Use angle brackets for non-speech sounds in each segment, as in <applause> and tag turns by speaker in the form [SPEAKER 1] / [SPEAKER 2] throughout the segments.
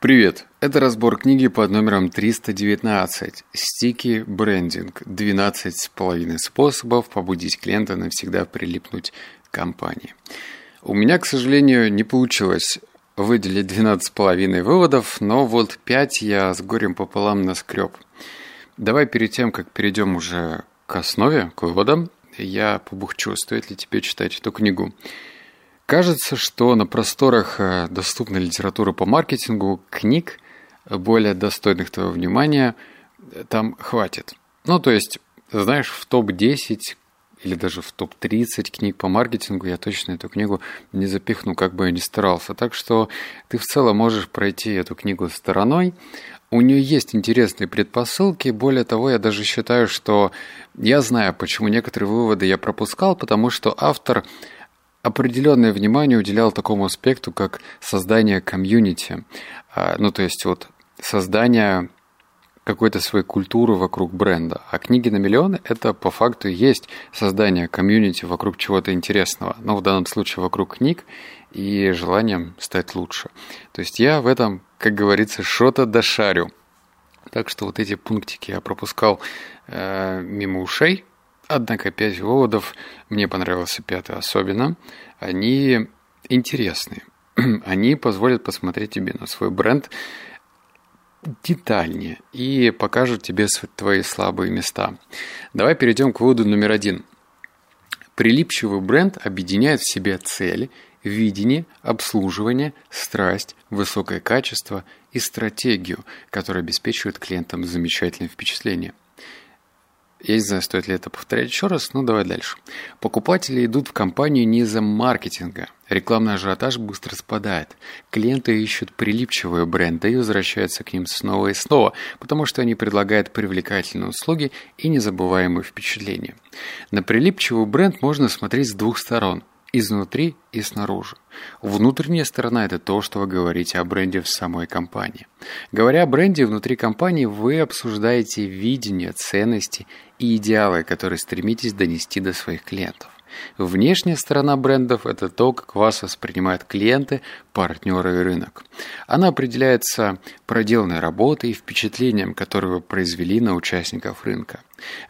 [SPEAKER 1] Привет! Это разбор книги под номером 319 «Стики брендинг. 12 с половиной способов побудить клиента навсегда прилипнуть к компании». У меня, к сожалению, не получилось выделить 12 с половиной выводов, но вот 5 я с горем пополам наскреб. Давай перед тем, как перейдем уже к основе, к выводам, я побухчу, стоит ли тебе читать эту книгу. Кажется, что на просторах э, доступной литературы по маркетингу книг, более достойных твоего внимания, там хватит. Ну, то есть, знаешь, в топ-10 или даже в топ-30 книг по маркетингу я точно эту книгу не запихну, как бы я ни старался. Так что ты в целом можешь пройти эту книгу стороной. У нее есть интересные предпосылки. Более того, я даже считаю, что я знаю, почему некоторые выводы я пропускал, потому что автор определенное внимание уделял такому аспекту, как создание комьюнити. А, ну, то есть вот создание какой-то своей культуры вокруг бренда. А книги на миллионы – это по факту есть создание комьюнити вокруг чего-то интересного. Но в данном случае вокруг книг и желанием стать лучше. То есть я в этом, как говорится, что-то дошарю. Так что вот эти пунктики я пропускал э, мимо ушей, Однако пять выводов, мне понравился пятый особенно, они интересные. <clears throat> Они позволят посмотреть тебе на свой бренд детальнее и покажут тебе твои слабые места. Давай перейдем к выводу номер один. Прилипчивый бренд объединяет в себе цели, видение, обслуживание, страсть, высокое качество и стратегию, которая обеспечивает клиентам замечательное впечатление. Я не знаю, стоит ли это повторять еще раз, но давай дальше. Покупатели идут в компанию не из-за маркетинга. Рекламный ажиотаж быстро спадает. Клиенты ищут прилипчивые бренды и возвращаются к ним снова и снова, потому что они предлагают привлекательные услуги и незабываемые впечатления. На прилипчивый бренд можно смотреть с двух сторон – изнутри и снаружи. Внутренняя сторона – это то, что вы говорите о бренде в самой компании. Говоря о бренде внутри компании, вы обсуждаете видение, ценности и идеалы, которые стремитесь донести до своих клиентов. Внешняя сторона брендов – это то, как вас воспринимают клиенты, партнеры и рынок. Она определяется проделанной работой и впечатлением, которое вы произвели на участников рынка.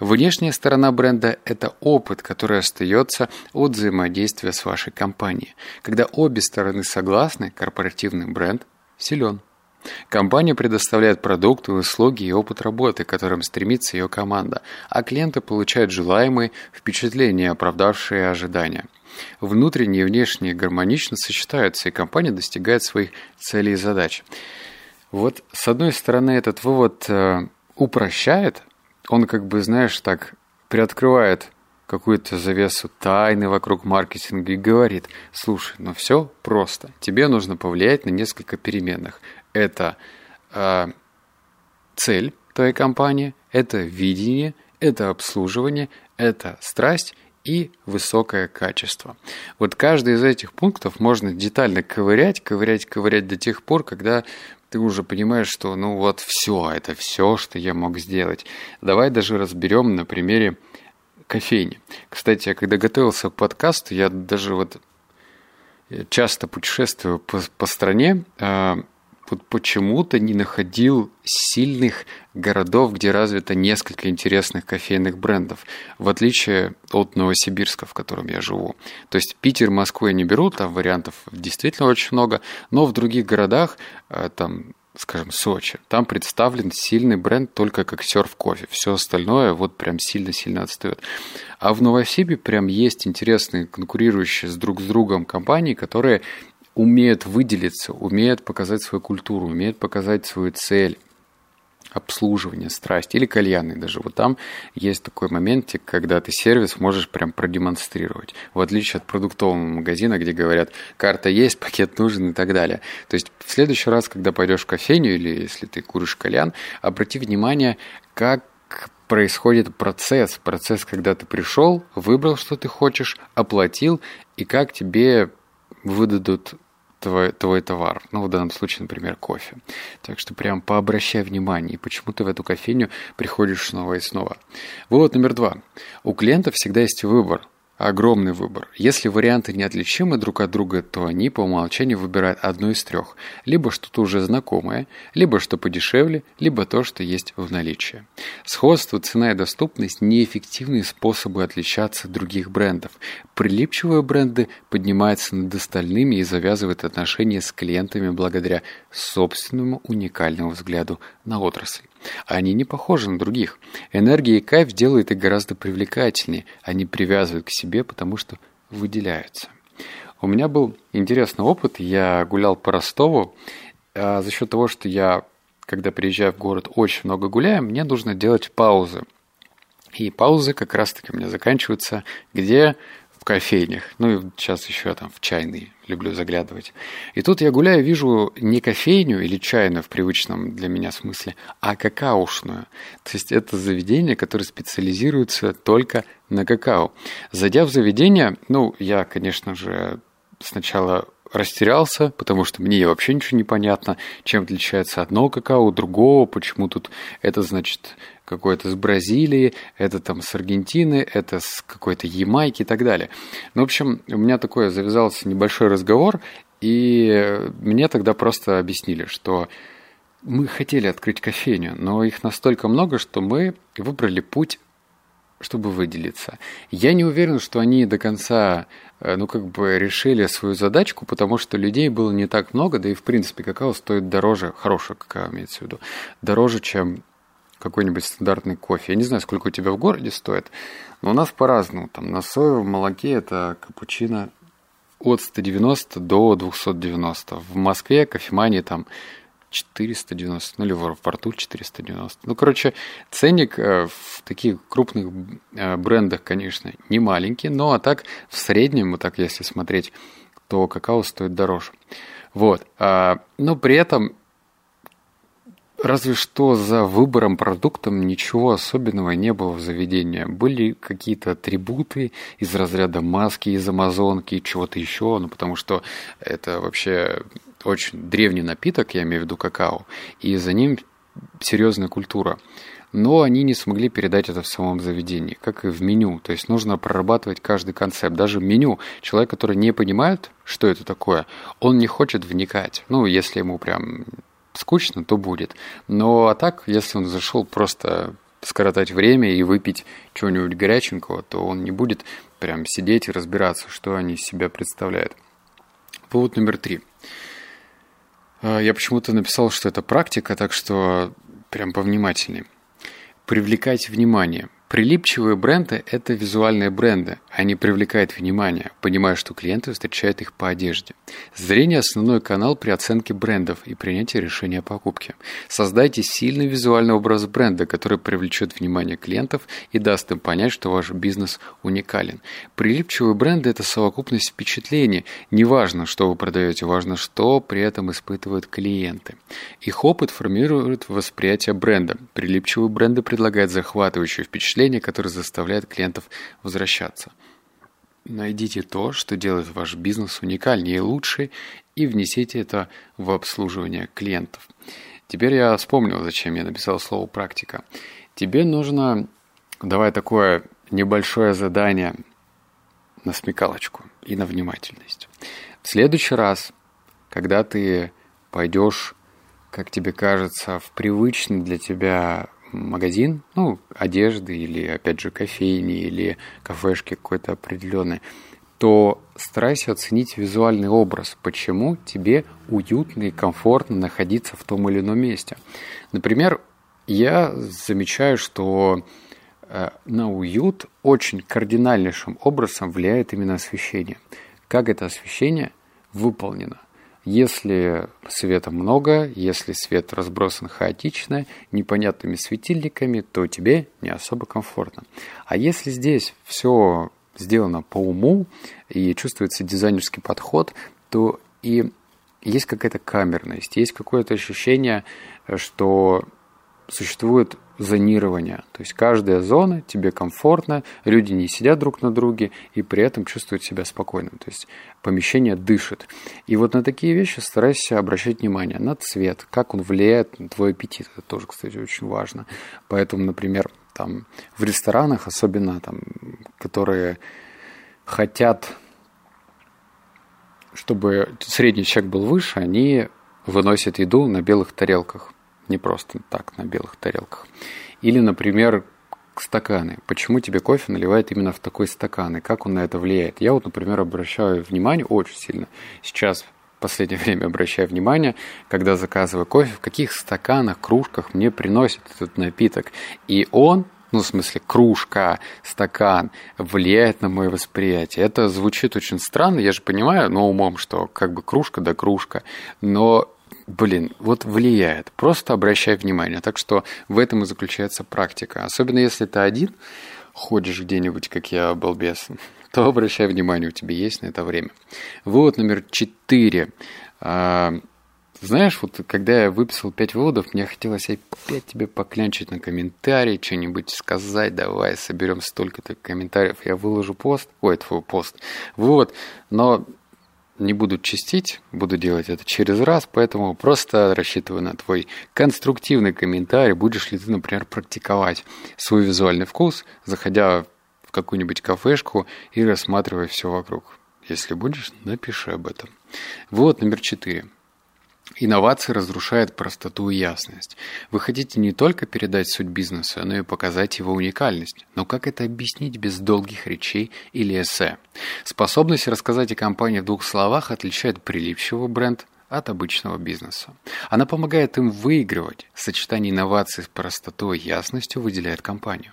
[SPEAKER 1] Внешняя сторона бренда – это опыт, который остается от взаимодействия с вашей компанией. Когда обе стороны согласны, корпоративный бренд силен. Компания предоставляет продукты, услуги и опыт работы, к которым стремится ее команда, а клиенты получают желаемые впечатления, оправдавшие ожидания. Внутренние и внешние гармонично сочетаются, и компания достигает своих целей и задач. Вот, с одной стороны, этот вывод э, упрощает, он как бы, знаешь, так приоткрывает какую-то завесу тайны вокруг маркетинга и говорит, слушай, ну все просто, тебе нужно повлиять на несколько переменных это э, цель твоей компании, это видение, это обслуживание, это страсть и высокое качество. Вот каждый из этих пунктов можно детально ковырять, ковырять, ковырять до тех пор, когда ты уже понимаешь, что ну вот все, это все, что я мог сделать. Давай даже разберем на примере кофейни. Кстати, я когда готовился к подкасту, я даже вот часто путешествую по, по стране, а, вот почему-то не находил сильных городов, где развито несколько интересных кофейных брендов, в отличие от Новосибирска, в котором я живу. То есть Питер, Москву я не беру, там вариантов действительно очень много, но в других городах, э, там скажем, Сочи. Там представлен сильный бренд только как серф кофе. Все остальное вот прям сильно-сильно отстает. А в Новосибе прям есть интересные конкурирующие с друг с другом компании, которые умеют выделиться, умеют показать свою культуру, умеют показать свою цель, обслуживание, страсть или кальянный даже. Вот там есть такой моментик, когда ты сервис можешь прям продемонстрировать. В отличие от продуктового магазина, где говорят, карта есть, пакет нужен и так далее. То есть в следующий раз, когда пойдешь в кофейню или если ты куришь кальян, обрати внимание, как происходит процесс. Процесс, когда ты пришел, выбрал, что ты хочешь, оплатил, и как тебе выдадут твой, твой товар. Ну, в данном случае, например, кофе. Так что прям пообращай внимание, почему ты в эту кофейню приходишь снова и снова. Вывод номер два. У клиента всегда есть выбор. Огромный выбор. Если варианты неотличимы друг от друга, то они по умолчанию выбирают одно из трех. Либо что-то уже знакомое, либо что подешевле, либо то, что есть в наличии. Сходство, цена и доступность – неэффективные способы отличаться от других брендов. Прилипчивые бренды поднимаются над остальными и завязывают отношения с клиентами благодаря собственному уникальному взгляду на отрасль. Они не похожи на других. Энергия и кайф делают их гораздо привлекательнее. Они привязывают к себе, потому что выделяются. У меня был интересный опыт. Я гулял по Ростову. А за счет того, что я, когда приезжаю в город, очень много гуляю, мне нужно делать паузы. И паузы как раз-таки у меня заканчиваются, где в кофейнях, ну и сейчас еще там в чайные люблю заглядывать. И тут я гуляю, вижу не кофейню или чайную в привычном для меня смысле, а какаошную. То есть это заведение, которое специализируется только на какао. Зайдя в заведение, ну, я, конечно же, сначала растерялся, потому что мне вообще ничего не понятно, чем отличается одно какао от другого, почему тут это, значит, какое-то с Бразилии, это там с Аргентины, это с какой-то Ямайки и так далее. Ну, в общем, у меня такой завязался небольшой разговор, и мне тогда просто объяснили, что мы хотели открыть кофейню, но их настолько много, что мы выбрали путь чтобы выделиться. Я не уверен, что они до конца, э, ну, как бы решили свою задачку, потому что людей было не так много, да и, в принципе, какао стоит дороже, хорошее какао имеется в виду, дороже, чем какой-нибудь стандартный кофе. Я не знаю, сколько у тебя в городе стоит, но у нас по-разному. Там на соевом молоке это капучино от 190 до 290. В Москве кофемании там 490, ну или в аэропорту 490. Ну, короче, ценник э, в таких крупных э, брендах, конечно, не маленький, но а так в среднем, вот так если смотреть, то какао стоит дороже. Вот. А, но при этом Разве что за выбором продуктом ничего особенного не было в заведении. Были какие-то атрибуты из разряда маски из Амазонки, чего-то еще, ну потому что это вообще очень древний напиток, я имею в виду какао, и за ним серьезная культура. Но они не смогли передать это в самом заведении, как и в меню. То есть нужно прорабатывать каждый концепт. Даже меню. Человек, который не понимает, что это такое, он не хочет вникать. Ну, если ему прям скучно, то будет. Но а так, если он зашел просто скоротать время и выпить чего-нибудь горяченького, то он не будет прям сидеть и разбираться, что они из себя представляют. Повод номер три. А, я почему-то написал, что это практика, так что прям повнимательнее. Привлекать внимание – Прилипчивые бренды – это визуальные бренды. Они привлекают внимание, понимая, что клиенты встречают их по одежде. Зрение – основной канал при оценке брендов и принятии решения о покупке. Создайте сильный визуальный образ бренда, который привлечет внимание клиентов и даст им понять, что ваш бизнес уникален. Прилипчивые бренды – это совокупность впечатлений. Неважно, что вы продаете, важно, что при этом испытывают клиенты. Их опыт формирует восприятие бренда. Прилипчивые бренды предлагают захватывающие впечатления впечатление, которое заставляет клиентов возвращаться. Найдите то, что делает ваш бизнес уникальнее и лучше, и внесите это в обслуживание клиентов. Теперь я вспомнил, зачем я написал слово «практика». Тебе нужно, давай такое небольшое задание на смекалочку и на внимательность. В следующий раз, когда ты пойдешь, как тебе кажется, в привычный для тебя магазин, ну, одежды или, опять же, кофейни или кафешки какой-то определенной, то старайся оценить визуальный образ, почему тебе уютно и комфортно находиться в том или ином месте. Например, я замечаю, что э, на уют очень кардинальнейшим образом влияет именно освещение. Как это освещение выполнено – если света много, если свет разбросан хаотично, непонятными светильниками, то тебе не особо комфортно. А если здесь все сделано по уму и чувствуется дизайнерский подход, то и есть какая-то камерность, есть какое-то ощущение, что существует зонирование. То есть каждая зона тебе комфортна, люди не сидят друг на друге и при этом чувствуют себя спокойным. То есть помещение дышит. И вот на такие вещи старайся обращать внимание. На цвет, как он влияет на твой аппетит. Это тоже, кстати, очень важно. Поэтому, например, там в ресторанах, особенно там, которые хотят, чтобы средний чек был выше, они выносят еду на белых тарелках. Не просто так, на белых тарелках. Или, например, стаканы. Почему тебе кофе наливают именно в такой стакан, и как он на это влияет? Я вот, например, обращаю внимание очень сильно. Сейчас в последнее <laughs> время обращаю внимание, когда заказываю кофе, в каких стаканах, кружках мне приносят этот напиток. И он ну, в смысле, кружка, стакан, влияет на мое восприятие. Это звучит очень странно, я же понимаю, но умом, что как бы кружка да кружка, но блин, вот влияет. Просто обращай внимание. Так что в этом и заключается практика. Особенно если ты один, ходишь где-нибудь, как я, балбес, <laughs> то обращай внимание, у тебя есть на это время. Вывод номер четыре. А, знаешь, вот когда я выписал пять выводов, мне хотелось опять тебе поклянчить на комментарии, что-нибудь сказать, давай соберем столько-то комментариев, я выложу пост, ой, твой пост, вывод, но не буду чистить, буду делать это через раз, поэтому просто рассчитываю на твой конструктивный комментарий, будешь ли ты, например, практиковать свой визуальный вкус, заходя в какую-нибудь кафешку и рассматривая все вокруг. Если будешь, напиши об этом. Вот номер четыре. Инновации разрушают простоту и ясность. Вы хотите не только передать суть бизнеса, но и показать его уникальность. Но как это объяснить без долгих речей или эссе? Способность рассказать о компании в двух словах отличает прилипчивый бренд от обычного бизнеса. Она помогает им выигрывать. Сочетание инноваций с простотой и ясностью выделяет компанию.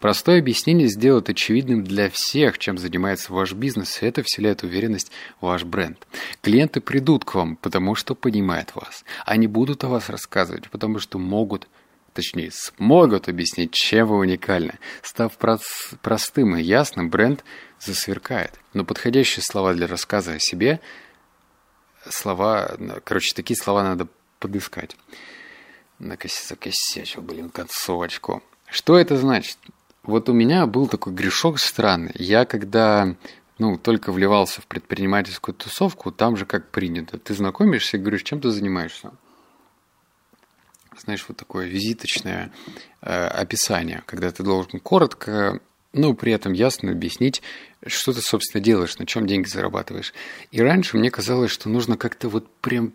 [SPEAKER 1] Простое объяснение сделает очевидным для всех, чем занимается ваш бизнес, и это вселяет уверенность в ваш бренд. Клиенты придут к вам, потому что понимают вас. Они будут о вас рассказывать, потому что могут точнее, смогут объяснить, чем вы уникальны. Став простым и ясным, бренд засверкает. Но подходящие слова для рассказа о себе, слова, короче, такие слова надо подыскать. Закосячил, блин, концовочку. Что это значит? Вот у меня был такой грешок странный. Я когда ну, только вливался в предпринимательскую тусовку, там же как принято. Ты знакомишься и говоришь, чем ты занимаешься? Знаешь, вот такое визиточное э, описание, когда ты должен коротко, ну, при этом ясно объяснить, что ты, собственно, делаешь, на чем деньги зарабатываешь. И раньше мне казалось, что нужно как-то вот прям,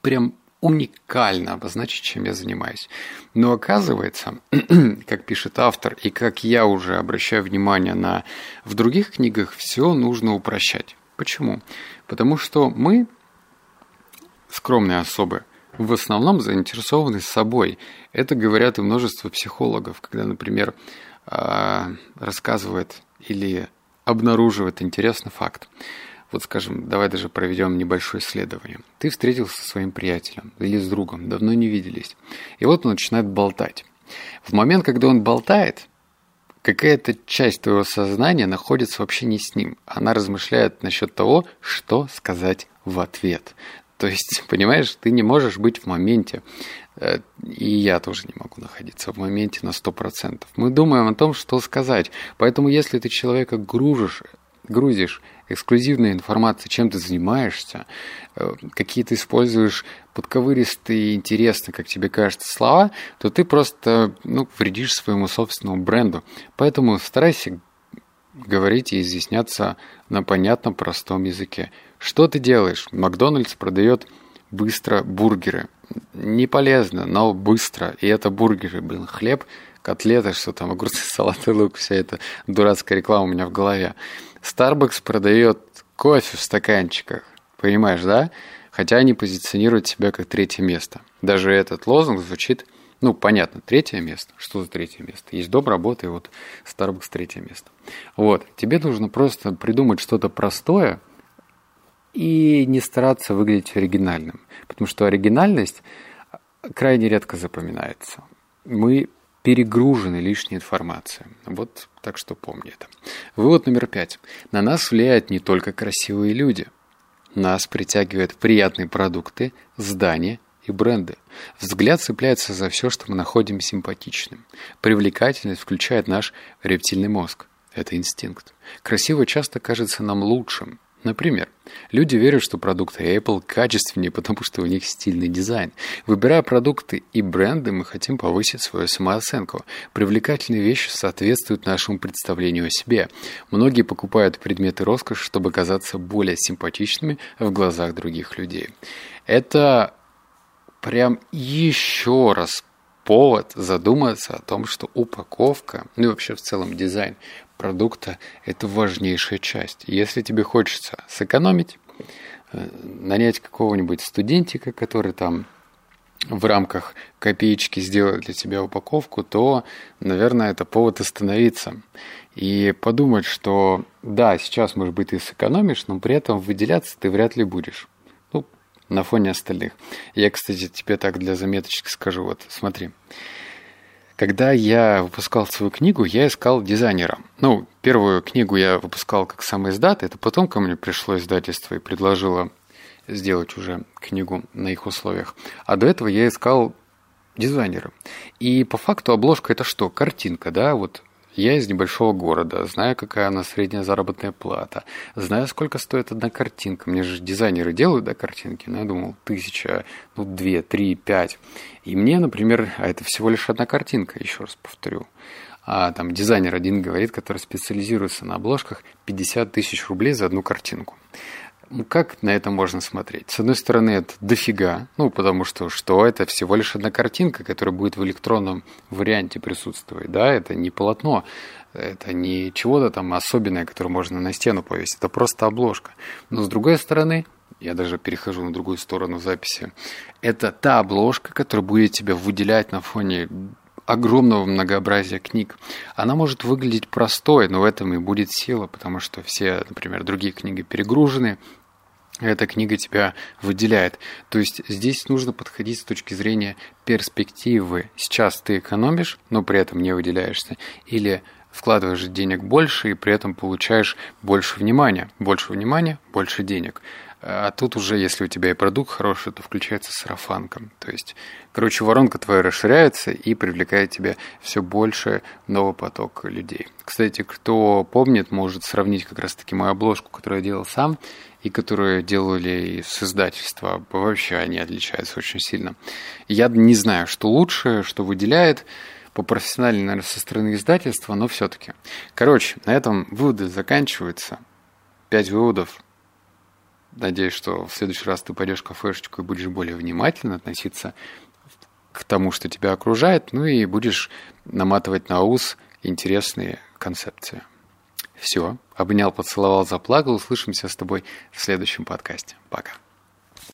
[SPEAKER 1] прям уникально обозначить, чем я занимаюсь. Но оказывается, <clears throat> как пишет автор, и как я уже обращаю внимание на в других книгах, все нужно упрощать. Почему? Потому что мы, скромные особы, в основном заинтересованы собой. Это говорят и множество психологов, когда, например, а, рассказывает или обнаруживает интересный факт. Вот, скажем, давай даже проведем небольшое исследование. Ты встретился со своим приятелем или с другом, давно не виделись. И вот он начинает болтать. В момент, когда он болтает, какая-то часть твоего сознания находится вообще не с ним. Она размышляет насчет того, что сказать в ответ. То есть, <laughs> понимаешь, ты не можешь быть в моменте, э, и я тоже не могу находиться в моменте на 100%. Мы думаем о том, что сказать. Поэтому, если ты человека гружишь, грузишь эксклюзивная информация, чем ты занимаешься, э, какие ты используешь подковыристые и интересные, как тебе кажется, слова, то ты просто ну, вредишь своему собственному бренду. Поэтому старайся говорить и изъясняться на понятном, простом языке. Что ты делаешь? Макдональдс продает быстро бургеры. Не полезно, но быстро. И это бургеры, блин, хлеб, котлеты, что там, огурцы, <laughs> салат и лук, вся эта дурацкая реклама у меня в голове. Starbucks продает кофе в стаканчиках, понимаешь, да? Хотя они позиционируют себя как третье место. Даже этот лозунг звучит, ну, понятно, третье место. Что за третье место? Есть дом, работа, и вот Starbucks третье место. Вот. Тебе нужно просто придумать что-то простое и не стараться выглядеть оригинальным. Потому что оригинальность крайне редко запоминается. Мы перегружены лишней информацией. Вот так что помни это. Вывод номер пять. На нас влияют не только красивые люди. Нас притягивают приятные продукты, здания и бренды. Взгляд цепляется за все, что мы находим симпатичным. Привлекательность включает наш рептильный мозг. Это инстинкт. Красиво часто кажется нам лучшим, Например, люди верят, что продукты Apple качественнее, потому что у них стильный дизайн. Выбирая продукты и бренды, мы хотим повысить свою самооценку. Привлекательные вещи соответствуют нашему представлению о себе. Многие покупают предметы роскоши, чтобы казаться более симпатичными в глазах других людей. Это прям еще раз повод задуматься о том, что упаковка, ну и вообще в целом дизайн продукта – это важнейшая часть. Если тебе хочется сэкономить, э, нанять какого-нибудь студентика, который там в рамках копеечки сделает для тебя упаковку, то, наверное, это повод остановиться и подумать, что да, сейчас, может быть, ты сэкономишь, но при этом выделяться ты вряд ли будешь. Ну, на фоне остальных. Я, кстати, тебе так для заметочки скажу. Вот, смотри. Когда я выпускал свою книгу, я искал дизайнера. Ну, первую книгу я выпускал как сам издат, это потом ко мне пришло издательство и предложило сделать уже книгу на их условиях. А до этого я искал дизайнера. И по факту обложка это что? Картинка, да, вот я из небольшого города, знаю, какая у нас средняя заработная плата, знаю, сколько стоит одна картинка. Мне же дизайнеры делают, да, картинки. Ну, я думал, тысяча, ну, две, три, пять. И мне, например, а это всего лишь одна картинка, еще раз повторю. А там дизайнер один говорит, который специализируется на обложках, 50 тысяч рублей за одну картинку. Ну, как на это можно смотреть? С одной стороны, это дофига, ну, потому что что? Это всего лишь одна картинка, которая будет в электронном варианте присутствовать, да, это не полотно, это не чего-то там особенное, которое можно на стену повесить, это просто обложка. Но с другой стороны, я даже перехожу на другую сторону записи, это та обложка, которая будет тебя выделять на фоне огромного многообразия книг. Она может выглядеть простой, но в этом и будет сила, потому что все, например, другие книги перегружены, эта книга тебя выделяет. То есть здесь нужно подходить с точки зрения перспективы. Сейчас ты экономишь, но при этом не выделяешься. Или вкладываешь денег больше и при этом получаешь больше внимания. Больше внимания, больше денег. А тут уже, если у тебя и продукт хороший, то включается сарафанка. То есть, короче, воронка твоя расширяется и привлекает тебе все больше новый поток людей. Кстати, кто помнит, может сравнить как раз-таки мою обложку, которую я делал сам, и которую делали с издательства. Вообще они отличаются очень сильно. Я не знаю, что лучше, что выделяет по профессиональной, наверное, со стороны издательства, но все-таки. Короче, на этом выводы заканчиваются. Пять выводов Надеюсь, что в следующий раз ты пойдешь в кафешечку и будешь более внимательно относиться к тому, что тебя окружает, ну и будешь наматывать на ус интересные концепции. Все. Обнял, поцеловал, заплакал. Услышимся с тобой в следующем подкасте. Пока.